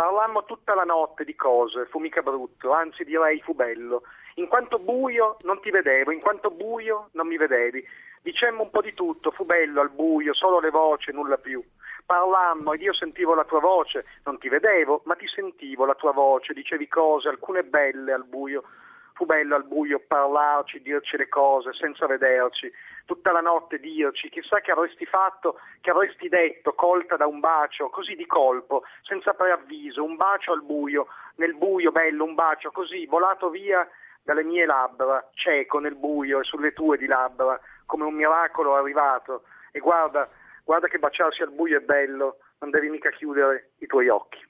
Parlammo tutta la notte di cose, fu mica brutto, anzi direi fu bello. In quanto buio non ti vedevo, in quanto buio non mi vedevi. Dicemmo un po' di tutto, fu bello al buio, solo le voci, nulla più. Parlammo ed io sentivo la tua voce, non ti vedevo, ma ti sentivo la tua voce, dicevi cose, alcune belle al buio. Fu bello al buio parlarci, dirci le cose senza vederci, tutta la notte dirci, chissà che avresti fatto, che avresti detto, colta da un bacio, così di colpo, senza preavviso, un bacio al buio, nel buio bello, un bacio così, volato via dalle mie labbra, cieco nel buio e sulle tue di labbra, come un miracolo arrivato. E guarda, guarda che baciarsi al buio è bello, non devi mica chiudere i tuoi occhi.